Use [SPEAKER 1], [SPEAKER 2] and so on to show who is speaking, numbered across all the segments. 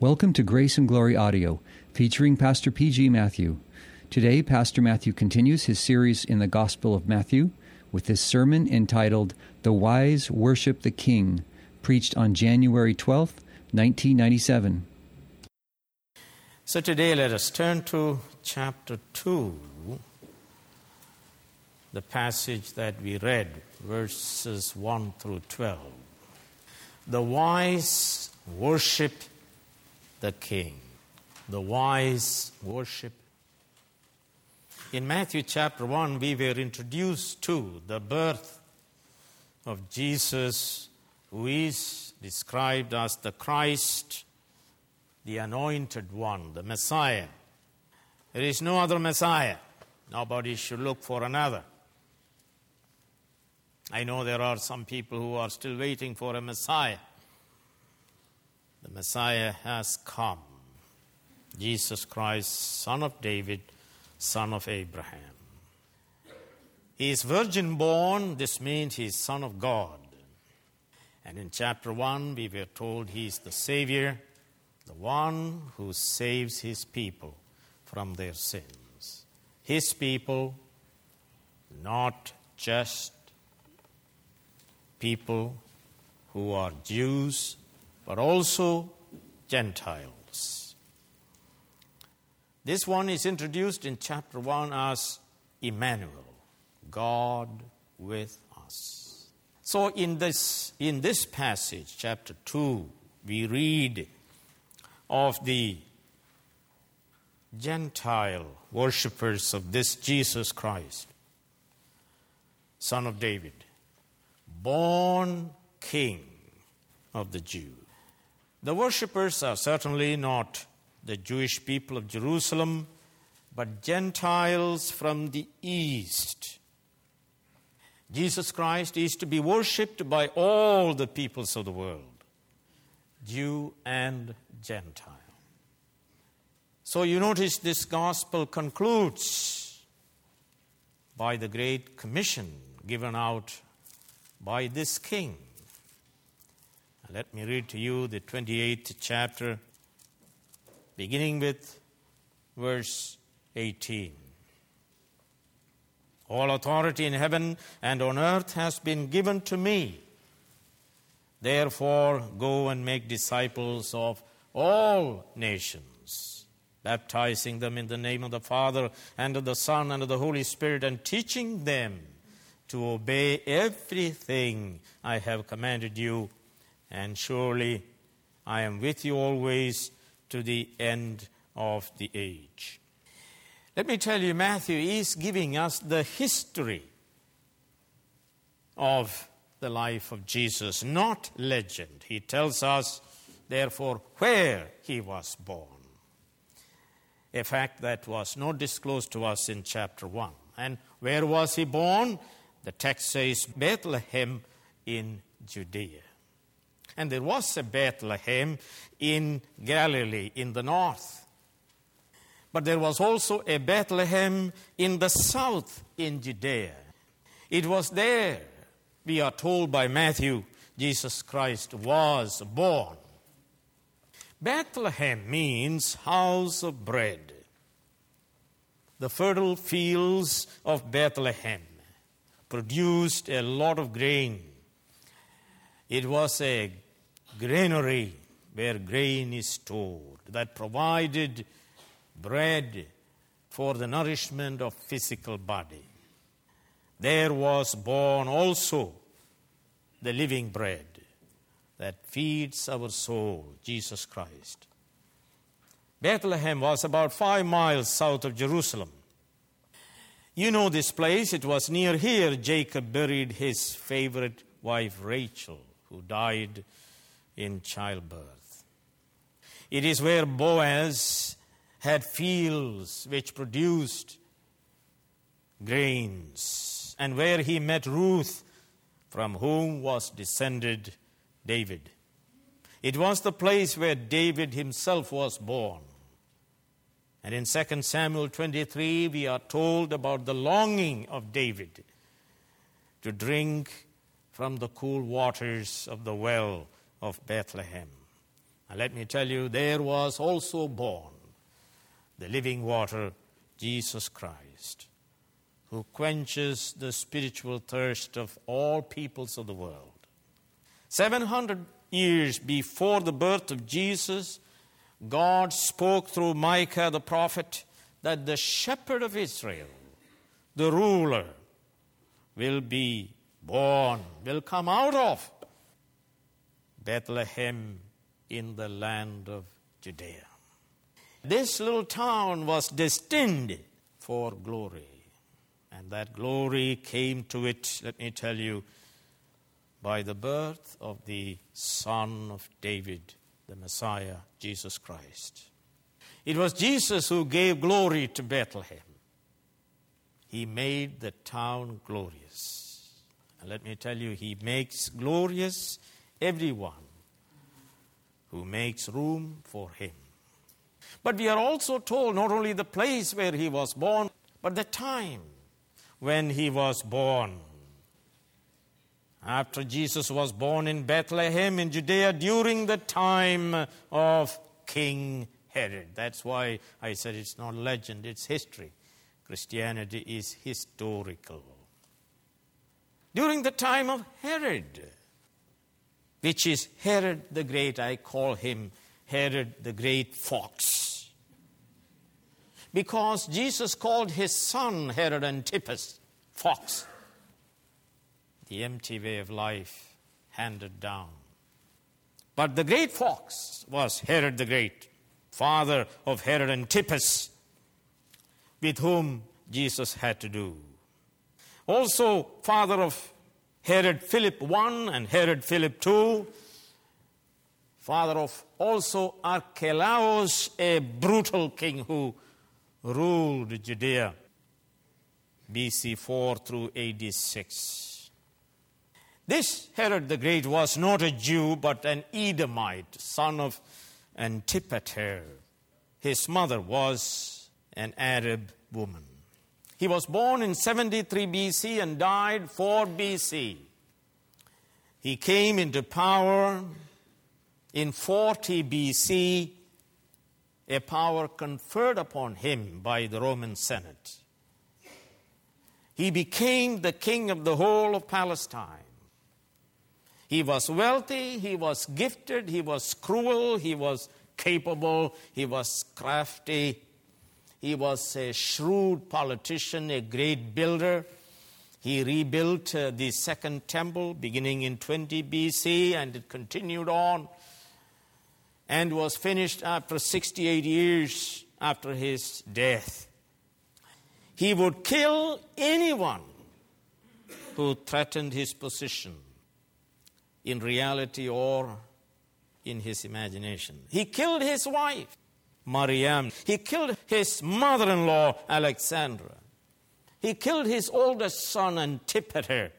[SPEAKER 1] Welcome to Grace and Glory Audio, featuring Pastor P.G. Matthew. Today, Pastor Matthew continues his series in the Gospel of Matthew with this sermon entitled The Wise Worship the King, preached on January 12th, 1997.
[SPEAKER 2] So today let us turn to chapter 2, the passage that we read, verses 1 through 12. The wise worship the king. The wise worship. In Matthew chapter 1, we were introduced to the birth of Jesus, who is described as the Christ, the anointed one, the Messiah. There is no other Messiah. Nobody should look for another. I know there are some people who are still waiting for a Messiah. The Messiah has come. Jesus Christ, Son of David, Son of Abraham. He is virgin born, this means he is Son of God. And in chapter 1, we were told he is the Savior, the one who saves his people from their sins. His people, not just people who are Jews, but also Gentiles. This one is introduced in chapter 1 as Emmanuel, God with us. So in this, in this passage, chapter 2, we read of the Gentile worshippers of this Jesus Christ, Son of David, born King of the Jews. The worshippers are certainly not the Jewish people of Jerusalem, but Gentiles from the east. Jesus Christ is to be worshipped by all the peoples of the world, Jew and Gentile. So you notice this gospel concludes by the great commission given out by this king. Let me read to you the 28th chapter, beginning with verse 18. All authority in heaven and on earth has been given to me. Therefore, go and make disciples of all nations, baptizing them in the name of the Father and of the Son and of the Holy Spirit, and teaching them to obey everything I have commanded you and surely I am with you always to the end of the age. Let me tell you, Matthew is giving us the history of the life of Jesus, not legend. He tells us, therefore, where he was born. A fact that was not disclosed to us in chapter 1. And where was he born? The text says Bethlehem in Judea. And there was a Bethlehem in Galilee, in the north. But there was also a Bethlehem in the south, in Judea. It was there, we are told by Matthew, Jesus Christ was born. Bethlehem means house of bread. The fertile fields of Bethlehem produced a lot of grain. It was a granary where grain is stored that provided bread for the nourishment of physical body. There was born also the living bread that feeds our soul, Jesus Christ. Bethlehem was about five miles south of Jerusalem. You know this place, it was near here Jacob buried his favorite wife Rachel, who died in childbirth. It is where Boaz had fields which produced grains, and where he met Ruth, from whom was descended David. It was the place where David himself was born. And in 2 Samuel 23, we are told about the longing of David to drink from the cool waters of the well of Bethlehem. And let me tell you, there was also born the living water, Jesus Christ, who quenches the spiritual thirst of all peoples of the world. 700 years before the birth of Jesus, God spoke through Micah the prophet that the shepherd of Israel, the ruler, will be born, will come out of Bethlehem in the land of Judea. This little town was destined for glory. And that glory came to it, let me tell you, by the birth of the Son of David, the Messiah, Jesus Christ. It was Jesus who gave glory to Bethlehem. He made the town glorious. Let me tell you, He makes glorious everyone who makes room for Him. But we are also told not only the place where He was born, but the time when He was born. After Jesus was born in Bethlehem in Judea during the time of King Herod. That's why I said it's not legend, it's history. Christianity is historical. During the time of Herod, which is Herod the Great, I call him Herod the Great Fox. Because Jesus called his son Herod Antipas Fox the empty way of life handed down. But the great fox was Herod the Great, father of Herod Antipas, with whom Jesus had to do. Also, father of Herod Philip I and Herod Philip II, father of also Archelaus, a brutal king who ruled Judea BC 4 through AD 6. This Herod the Great was not a Jew, but an Edomite, son of Antipater. His mother was an Arab woman. He was born in 73 BC and died 4 BC. He came into power in 40 BC, a power conferred upon him by the Roman Senate. He became the king of the whole of Palestine. He was wealthy, he was gifted, he was cruel, he was capable, he was crafty, he was a shrewd politician, a great builder. He rebuilt uh, the second temple beginning in 20 BC and it continued on and was finished after 68 years after his death. He would kill anyone who threatened his position in reality or in his imagination. He killed his wife, Mariam. He killed his mother in law, Alexandra. He killed his oldest son, Antipater,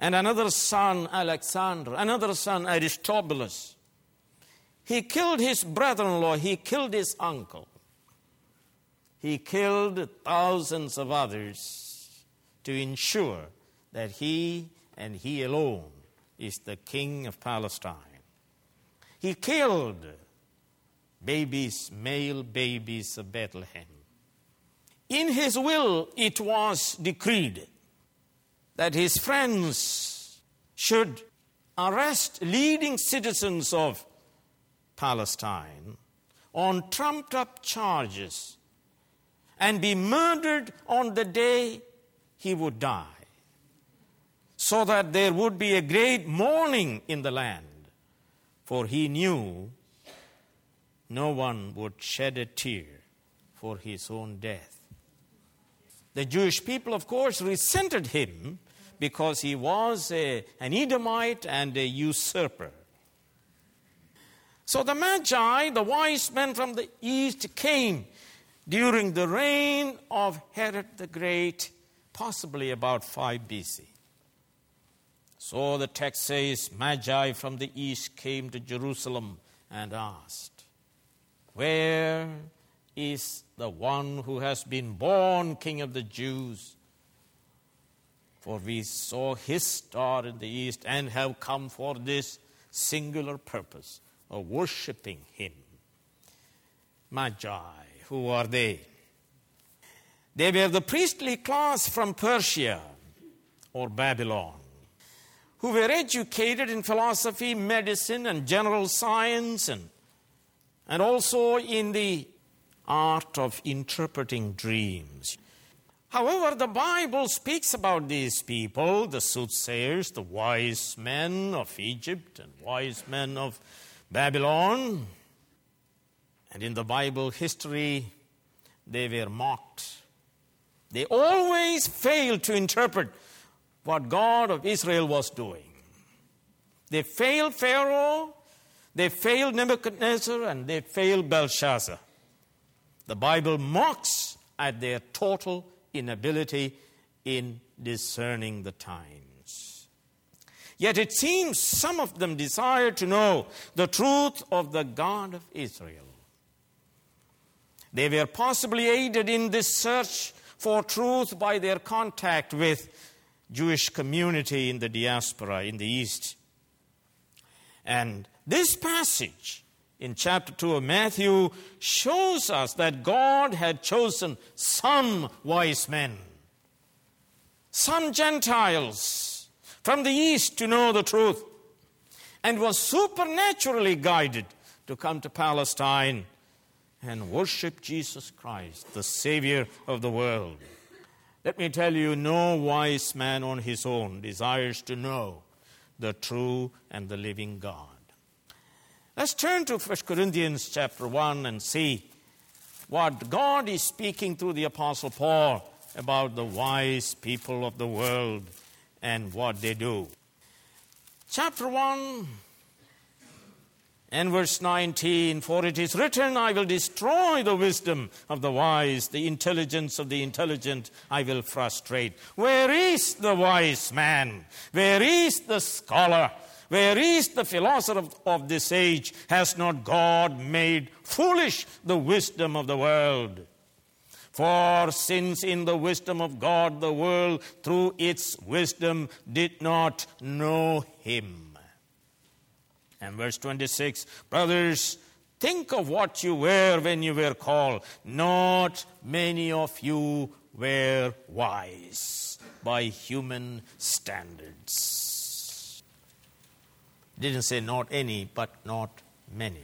[SPEAKER 2] and another son, Alexander, another son, Aristobulus. He killed his brother in law, he killed his uncle. He killed thousands of others to ensure that he and he alone is the king of Palestine. He killed babies, male babies of Bethlehem. In his will, it was decreed that his friends should arrest leading citizens of Palestine on trumped up charges and be murdered on the day he would die so that there would be a great mourning in the land. For he knew no one would shed a tear for his own death. The Jewish people, of course, resented him because he was a, an Edomite and a usurper. So the Magi, the wise men from the east, came during the reign of Herod the Great, possibly about 5 BC. So the text says, Magi from the east came to Jerusalem and asked, Where is the one who has been born King of the Jews? For we saw his star in the east and have come for this singular purpose of worshiping him. Magi, who are they? They were the priestly class from Persia or Babylon who were educated in philosophy, medicine, and general science, and, and also in the art of interpreting dreams. However, the Bible speaks about these people, the soothsayers, the wise men of Egypt and wise men of Babylon. And in the Bible history, they were mocked they always failed to interpret what God of Israel was doing. They failed Pharaoh, they failed Nebuchadnezzar, and they failed Belshazzar. The Bible mocks at their total inability in discerning the times. Yet it seems some of them desire to know the truth of the God of Israel. They were possibly aided in this search for truth by their contact with Jewish community in the diaspora in the East. And this passage in chapter 2 of Matthew shows us that God had chosen some wise men, some Gentiles from the East to know the truth, and was supernaturally guided to come to Palestine and worship Jesus Christ, the Savior of the world. Let me tell you, no wise man on his own desires to know the true and the living God. Let's turn to 1 Corinthians chapter 1 and see what God is speaking through the Apostle Paul about the wise people of the world and what they do. Chapter 1 and verse 19, for it is written, I will destroy the wisdom of the wise, the intelligence of the intelligent I will frustrate. Where is the wise man? Where is the scholar? Where is the philosopher of, this age? Has not God made foolish the wisdom of the world? For since in the wisdom of God the world through its wisdom did not know him and verse 26 Brothers, think of what you were when you were called. Not many of you were wise by human standards. Didn't say not any, but not many.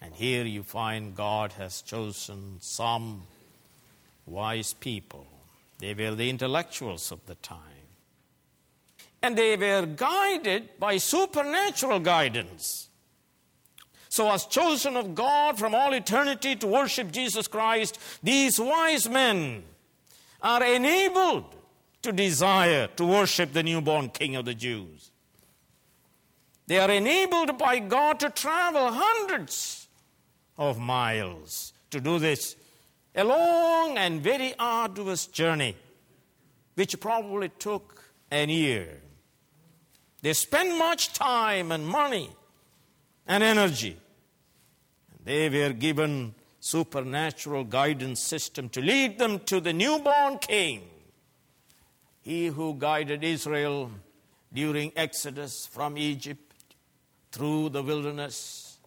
[SPEAKER 2] And here you find God has chosen some wise people. They were the intellectuals of the time and they were guided by supernatural guidance. So, as chosen of God from all eternity to worship Jesus Christ, these wise men are enabled to desire to worship the newborn King of the Jews. They are enabled by God to travel hundreds of miles to do this, a long and very arduous journey, which probably took an year. They spend much time and money and energy. They were given supernatural guidance system to lead them to the newborn king. He who guided Israel during Exodus from Egypt through the wilderness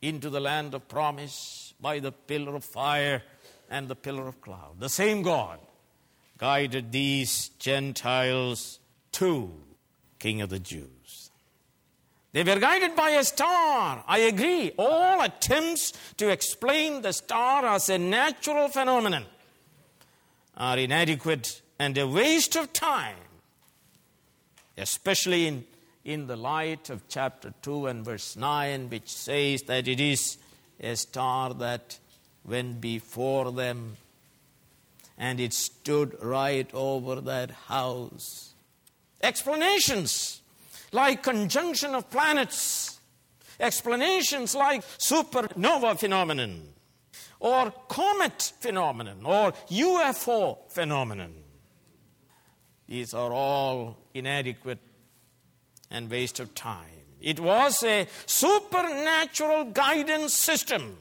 [SPEAKER 2] into the land of promise by the pillar of fire and the pillar of cloud. The same God guided these Gentiles to King of the Jews. They were guided by a star. I agree. All attempts to explain the star as a natural phenomenon are inadequate and a waste of time, especially in, in the light of chapter 2 and verse 9, which says that it is a star that went before them and it stood right over that house Explanations like conjunction of planets, explanations like supernova phenomenon, or comet phenomenon, or UFO phenomenon. These are all inadequate and waste of time. It was a supernatural guidance system,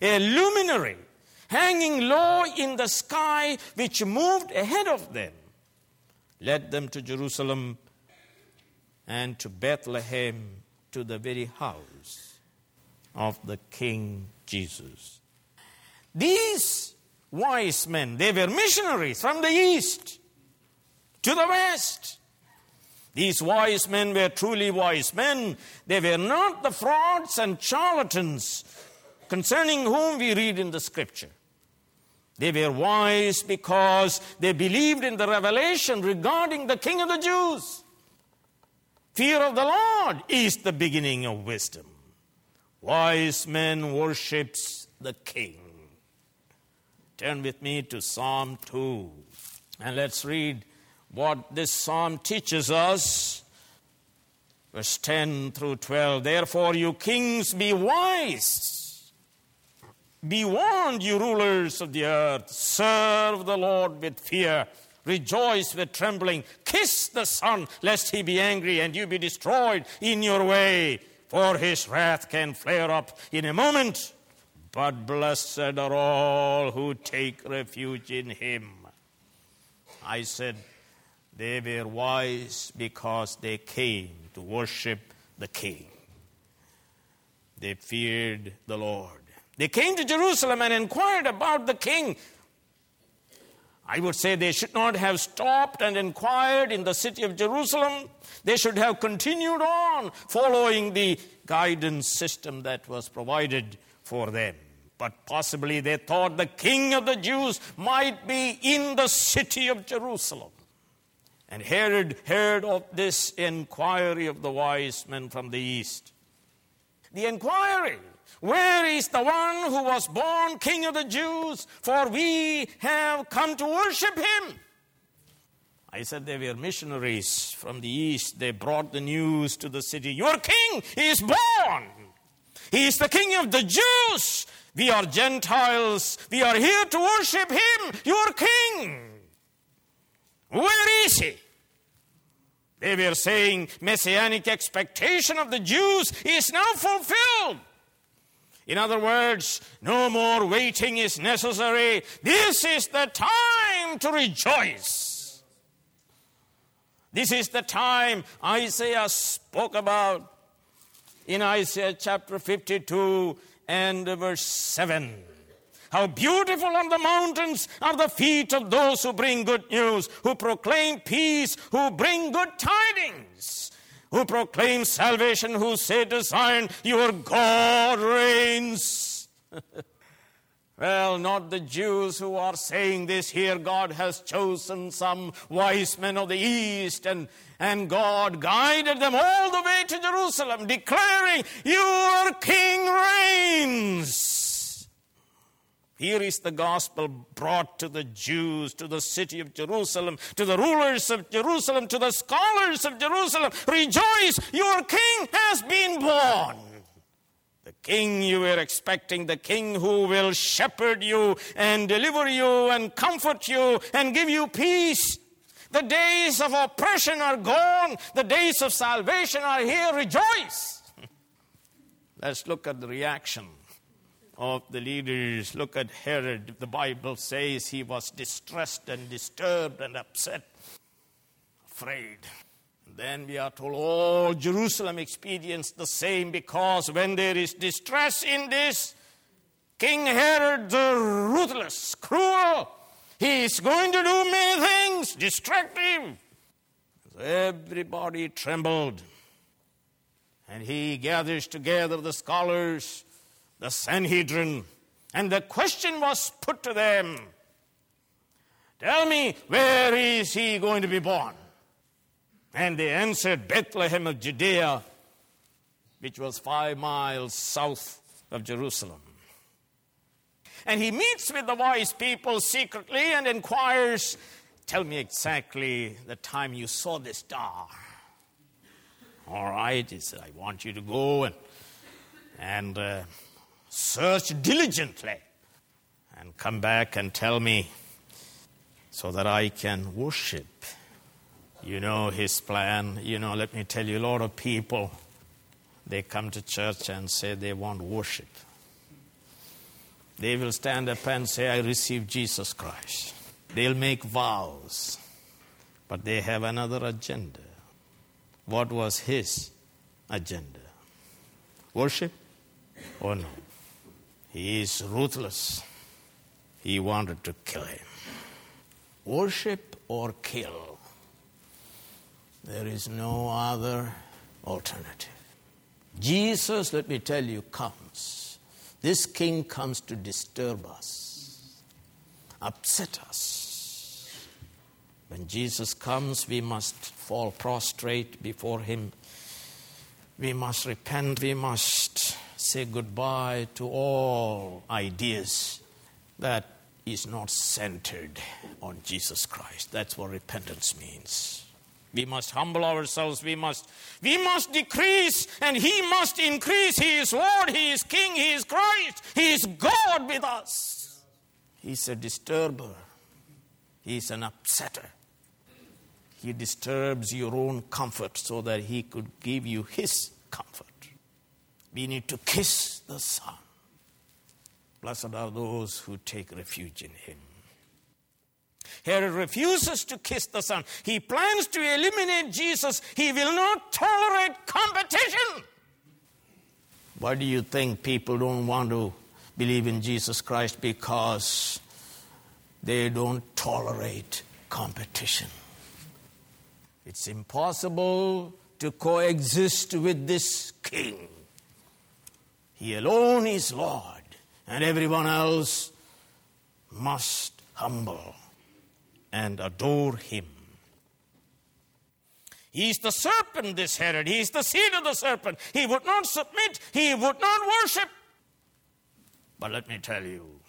[SPEAKER 2] a luminary hanging low in the sky which moved ahead of them led them to Jerusalem and to Bethlehem to the very house of the King Jesus. These wise men, they were missionaries from the east to the west. These wise men were truly wise men. They were not the frauds and charlatans concerning whom we read in the scripture. They were wise because they believed in the revelation regarding the King of the Jews. Fear of the Lord is the beginning of wisdom. Wise men worships the King. Turn with me to Psalm 2 and let's read what this psalm teaches us. Verse 10 through 12. Therefore, you kings, be wise. Be warned, you rulers of the earth. Serve the Lord with fear. Rejoice with trembling. Kiss the Son, lest he be angry and you be destroyed in your way. For his wrath can flare up in a moment. But blessed are all who take refuge in him. I said, they were wise because they came to worship the King. They feared the Lord. They came to Jerusalem and inquired about the King. I would say they should not have stopped and inquired in the city of Jerusalem. They should have continued on following the guidance system that was provided for them. But possibly they thought the king of the Jews might be in the city of Jerusalem. And Herod heard of this inquiry of the wise men from the east. The inquiry where is the one who was born King of the Jews? For we have come to worship him. I said they were missionaries from the east. They brought the news to the city Your king is born. He is the king of the Jews. We are Gentiles. We are here to worship him, your king. Where is he? They were saying messianic expectation of the Jews is now fulfilled. In other words, no more waiting is necessary. This is the time to rejoice. This is the time Isaiah spoke about in Isaiah chapter 52 and verse 7. How beautiful on the mountains are the feet of those who bring good news, who proclaim peace, who bring good tidings, who proclaim salvation, who say to Zion, Your God reigns. Well, not the Jews who are saying this here. God has chosen some wise men of the East, and, and God guided them all the way to Jerusalem, declaring, Your King reigns. Here is the gospel brought to the Jews, to the city of Jerusalem, to the rulers of Jerusalem, to the scholars of Jerusalem. Rejoice, your king has been born. The king you were expecting, the king who will shepherd you and deliver you and comfort you and give you peace. The days of oppression are gone, the days of salvation are here. Rejoice. Let's look at the reaction of the leaders. Look at Herod. The Bible says he was distressed and disturbed and upset, afraid. Then we are told all Jerusalem experienced the same because when there is distress in this, King Herod the ruthless, cruel, he is going to do many things destructive. So everybody trembled. And he gathers together the scholars the Sanhedrin, and the question was put to them Tell me, where is he going to be born? And they answered, Bethlehem of Judea, which was five miles south of Jerusalem. And he meets with the wise people secretly and inquires, Tell me exactly the time you saw this star. All right, he said, I want you to go and, and uh, search diligently and come back and tell me so that I can worship. You know his plan. You know, let me tell you, a lot of people, they come to church and say they want worship. They will stand up and say, I receive Jesus Christ. They'll make vows, but they have another agenda. What was his agenda? Worship or no? He is ruthless. He wanted to kill him. Worship or kill. There is no other alternative. Jesus, let me tell you, comes. This king comes to disturb us, upset us. When Jesus comes, we must fall prostrate before him. We must repent. We must say goodbye to all ideas that is not centered on Jesus Christ. That's what repentance means. We must humble ourselves. We must, we must decrease and He must increase. He is Lord, He is King, He is Christ, He is God with us. He's a disturber, He's an upsetter. He disturbs your own comfort so that He could give you His comfort. We need to kiss the Son. Blessed are those who take refuge in Him. Herod refuses to kiss the Son. He plans to eliminate Jesus. He will not tolerate competition. Why do you think people don't want to believe in Jesus Christ? Because they don't tolerate competition. It's impossible to coexist with this king. He alone is Lord, and everyone else must humble and adore him. He is the serpent, this Herod. He is the seed of the serpent. He would not submit, he would not worship. But let me tell you,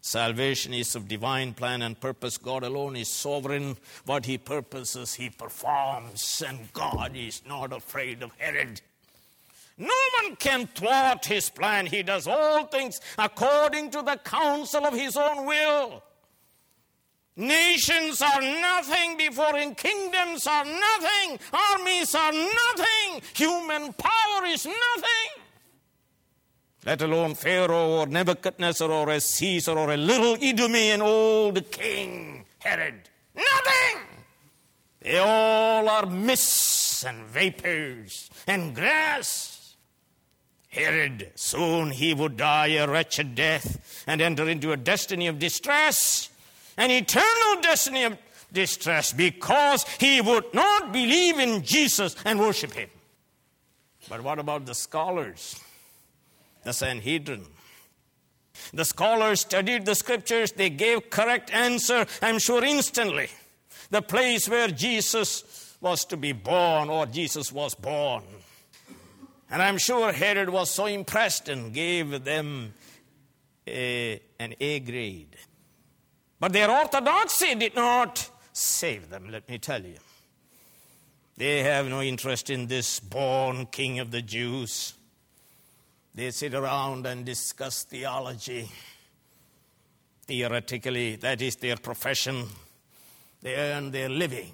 [SPEAKER 2] salvation is of divine plan and purpose. God alone is sovereign. What he purposes, he performs. And God is not afraid of Herod. Can thwart his plan. He does all things according to the counsel of his own will. Nations are nothing before him, kingdoms are nothing, armies are nothing, human power is nothing. Let alone Pharaoh or Nebuchadnezzar or a Caesar or a little Idumean old king, Herod. Nothing! They all are mists and vapors and grass. Herod, soon he would die a wretched death and enter into a destiny of distress an eternal destiny of distress because he would not believe in Jesus and worship him. But what about the scholars? The Sanhedrin. The scholars studied the scriptures, they gave correct answer, I'm sure instantly. The place where Jesus was to be born or Jesus was born. And I'm sure Herod was so impressed and gave them a, an A grade. But their orthodoxy did not save them, let me tell you. They have no interest in this born king of the Jews. They sit around and discuss theology. Theoretically, that is their profession. They earn their living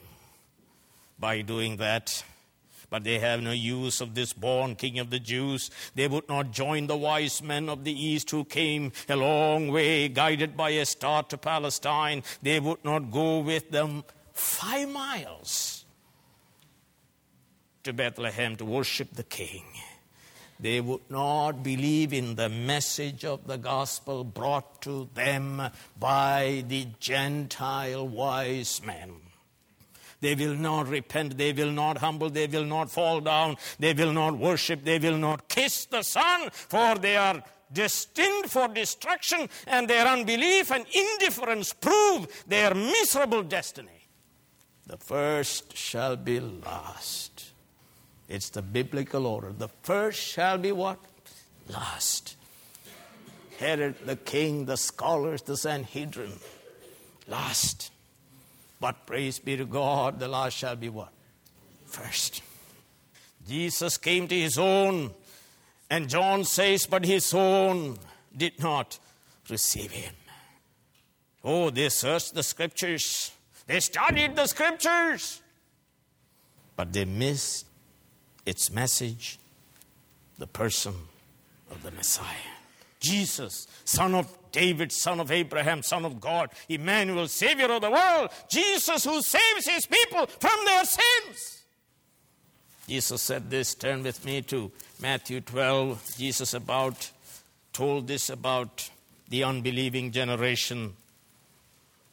[SPEAKER 2] by doing that but they have no use of this born king of the Jews. They would not join the wise men of the east who came a long way, guided by a star to Palestine. They would not go with them five miles to Bethlehem to worship the king. They would not believe in the message of the gospel brought to them by the Gentile wise men. They will not repent. They will not humble. They will not fall down. They will not worship. They will not kiss the Son, for they are destined for destruction, and their unbelief and indifference prove their miserable destiny. The first shall be last. It's the biblical order. The first shall be what? Last. Herod, the king, the scholars, the Sanhedrin. Last. But praise be to God, the last shall be what? First. Jesus came to his own, and John says, but his own did not receive him. Oh, they searched the scriptures, they studied the scriptures, but they missed its message, the person of the Messiah. Jesus, son of David, son of Abraham, son of God, Emmanuel, Savior of the world, Jesus who saves his people from their sins. Jesus said this. Turn with me to Matthew 12. Jesus about told this about the unbelieving generation.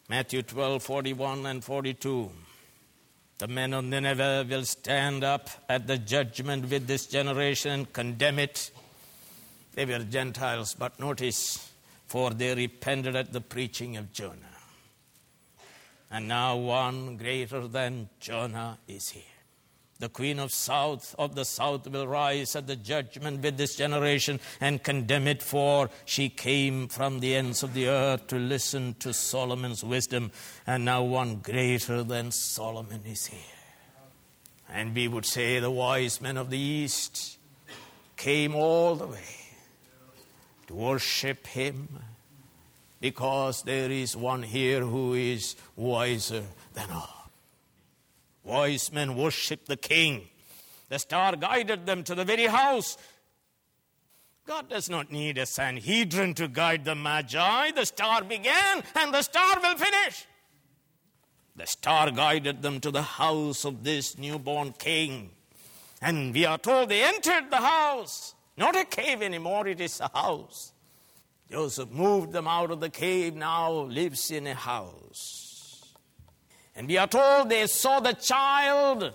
[SPEAKER 2] Matthew 12, 41 and 42. The men of Nineveh will stand up at the judgment with this generation and condemn it. They were Gentiles, but notice, for they repented at the preaching of Jonah. And now one greater than Jonah is here. The queen of south of the south will rise at the judgment with this generation and condemn it for she came from the ends of the earth to listen to Solomon's wisdom and now one greater than Solomon is here. And we would say the wise men of the east came all the way to worship him because there is one here who is wiser than all. Wise men worship the king. The star guided them to the very house. God does not need a Sanhedrin to guide the Magi. The star began and the star will finish. The star guided them to the house of this newborn king. And we are told they entered the house. Not a cave anymore, it is a house. Joseph moved them out of the cave, now lives in a house. And we are told they saw the child.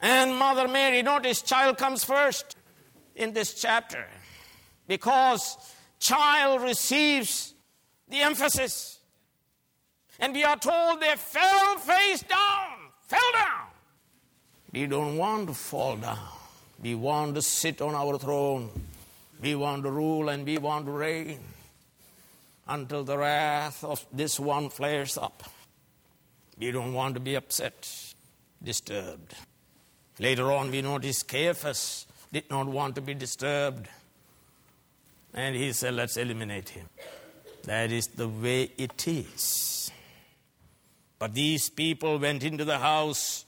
[SPEAKER 2] And Mother Mary, notice child comes first in this chapter because child receives the emphasis. And we are told they fell face down, fell down. We don't want to fall down. We want to sit on our throne. We want to rule and we want to reign until the wrath of this one flares up. We don't want to be upset, disturbed. Later on, we notice Caiaphas did not want to be disturbed. And he said, Let's eliminate him. That is the way it is. But these people went into the house,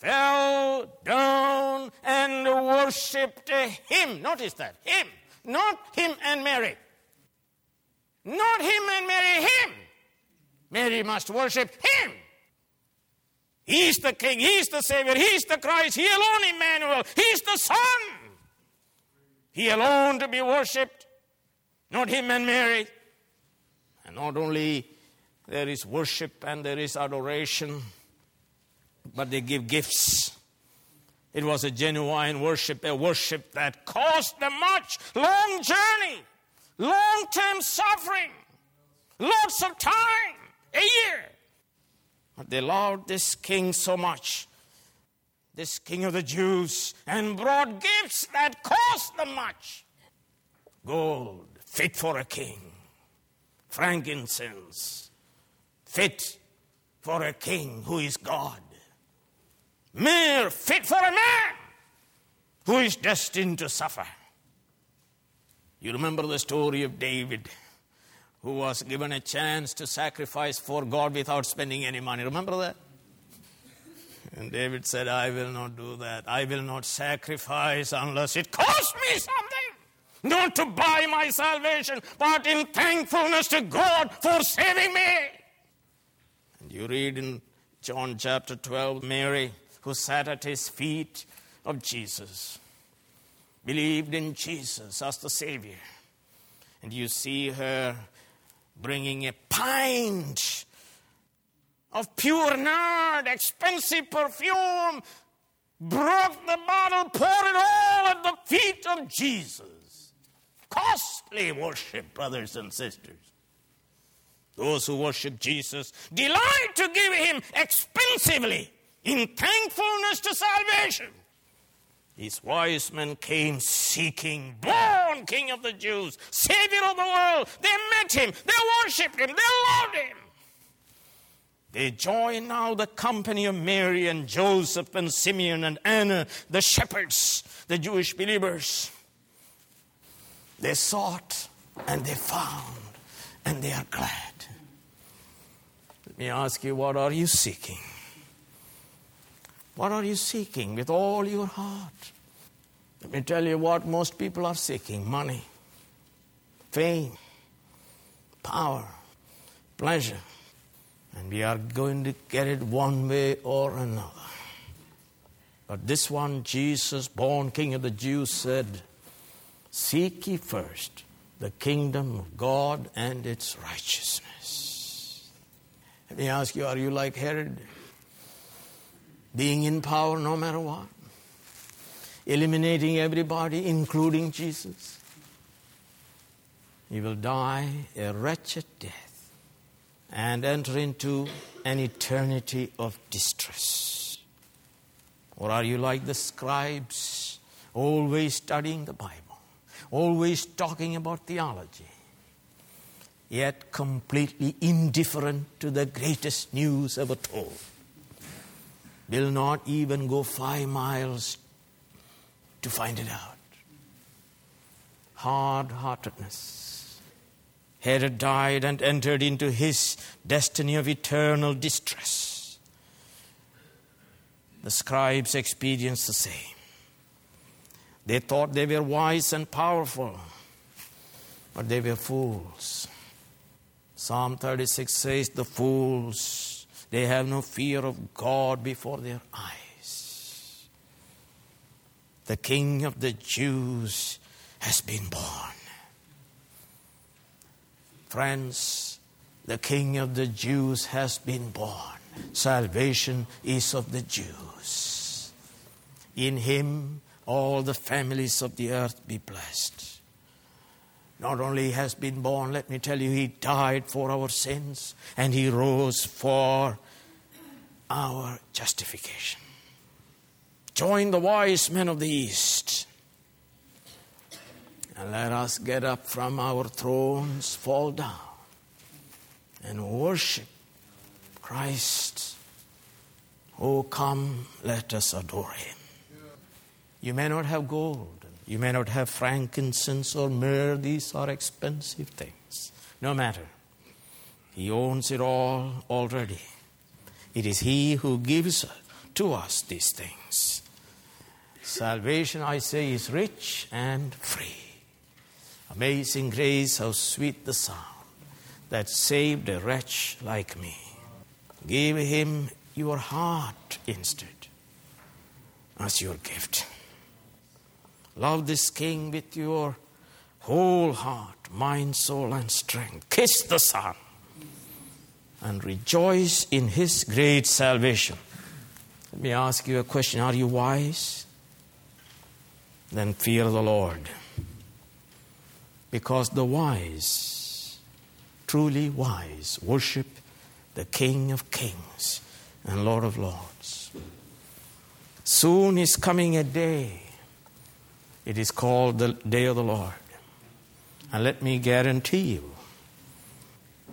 [SPEAKER 2] fell down, and worshipped him. Notice that. Him. Not him and Mary. Not him and Mary, him. Mary must worship Him. He's the King, He's the Savior, He's the Christ, He alone, Emmanuel, He's the Son. He alone to be worshipped, not Him and Mary. And not only there is worship and there is adoration, but they give gifts. It was a genuine worship, a worship that cost them much, long journey, long term suffering, lots of time a year. But they loved this king so much, this king of the Jews, and brought gifts that cost them much gold, fit for a king, frankincense, fit for a king who is God, myrrh, fit for a man who is destined to suffer. You remember the story of David who was given a chance to sacrifice for God without spending any money. Remember that? And David said, I will not do that. I will not sacrifice unless it costs me something. Not to buy my salvation, but in thankfulness to God for saving me. And you read in John chapter 12, Mary, who sat at his feet of Jesus, believed in Jesus as the Savior. And you see her bringing a pint of pure nard, expensive perfume, broke the bottle, poured it all at the feet of Jesus. Costly worship, brothers and sisters. Those who worship Jesus delight to give him expensively in thankfulness to salvation. These wise men came seeking, born King of the Jews, Savior of the world. They met him, they worshipped him, they loved him. They join now the company of Mary and Joseph and Simeon and Anna, the shepherds, the Jewish believers. They sought and they found and they are glad. Let me ask you, what are you seeking? What are you seeking with all your heart? Let me tell you what most people are seeking money, fame, power, pleasure. And we are going to get it one way or another. But this one, Jesus, born King of the Jews, said, Seek ye first the kingdom of God and its righteousness. Let me ask you, are you like Herod? Being in power no matter what? Eliminating everybody, including Jesus? He will die a wretched death and enter into an eternity of distress. Or are you like the scribes, always studying the Bible? always talking about theology, yet completely indifferent to the greatest news ever told. Will not even go five miles to find it out. Hard heartedness. Herod died and entered into his destiny of eternal distress. The scribes experienced the same. They thought they were wise and powerful, but they were fools. Psalm 36 says, The fools, they have no fear of God before their eyes. The King of the Jews has been born. Friends, the King of the Jews has been born. Salvation is of the Jews. In him all the families of the earth be blessed. Not only has been born, let me tell you, he died for our sins and he rose for our justification. Join the wise men of the East. And let us get up from our thrones, fall down, and worship Christ. Oh, come, let us adore him. You may not have gold, you may not have frankincense or myrrh, these are expensive things. No matter. He owns it all already. It is He who gives to us these things. Salvation, I say, is rich and free. Amazing grace, how sweet the sound that saved a wretch like me. Give Him your heart instead as your gift. Love this King with your whole heart, mind, soul, and strength. Kiss the Son and rejoice in His great salvation. Let me ask you a question Are you wise? Then fear the Lord. Because the wise, truly wise, worship the King of kings and Lord of lords. Soon is coming a day it is called the day of the Lord. And let me guarantee you,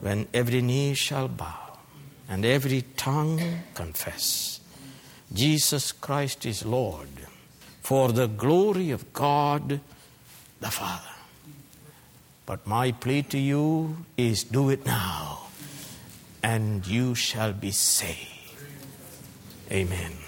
[SPEAKER 2] when every knee shall bow and every tongue confess, Jesus Christ is Lord, for the glory of God the Father. But my plea to you is do it now, and you shall be saved. Amen.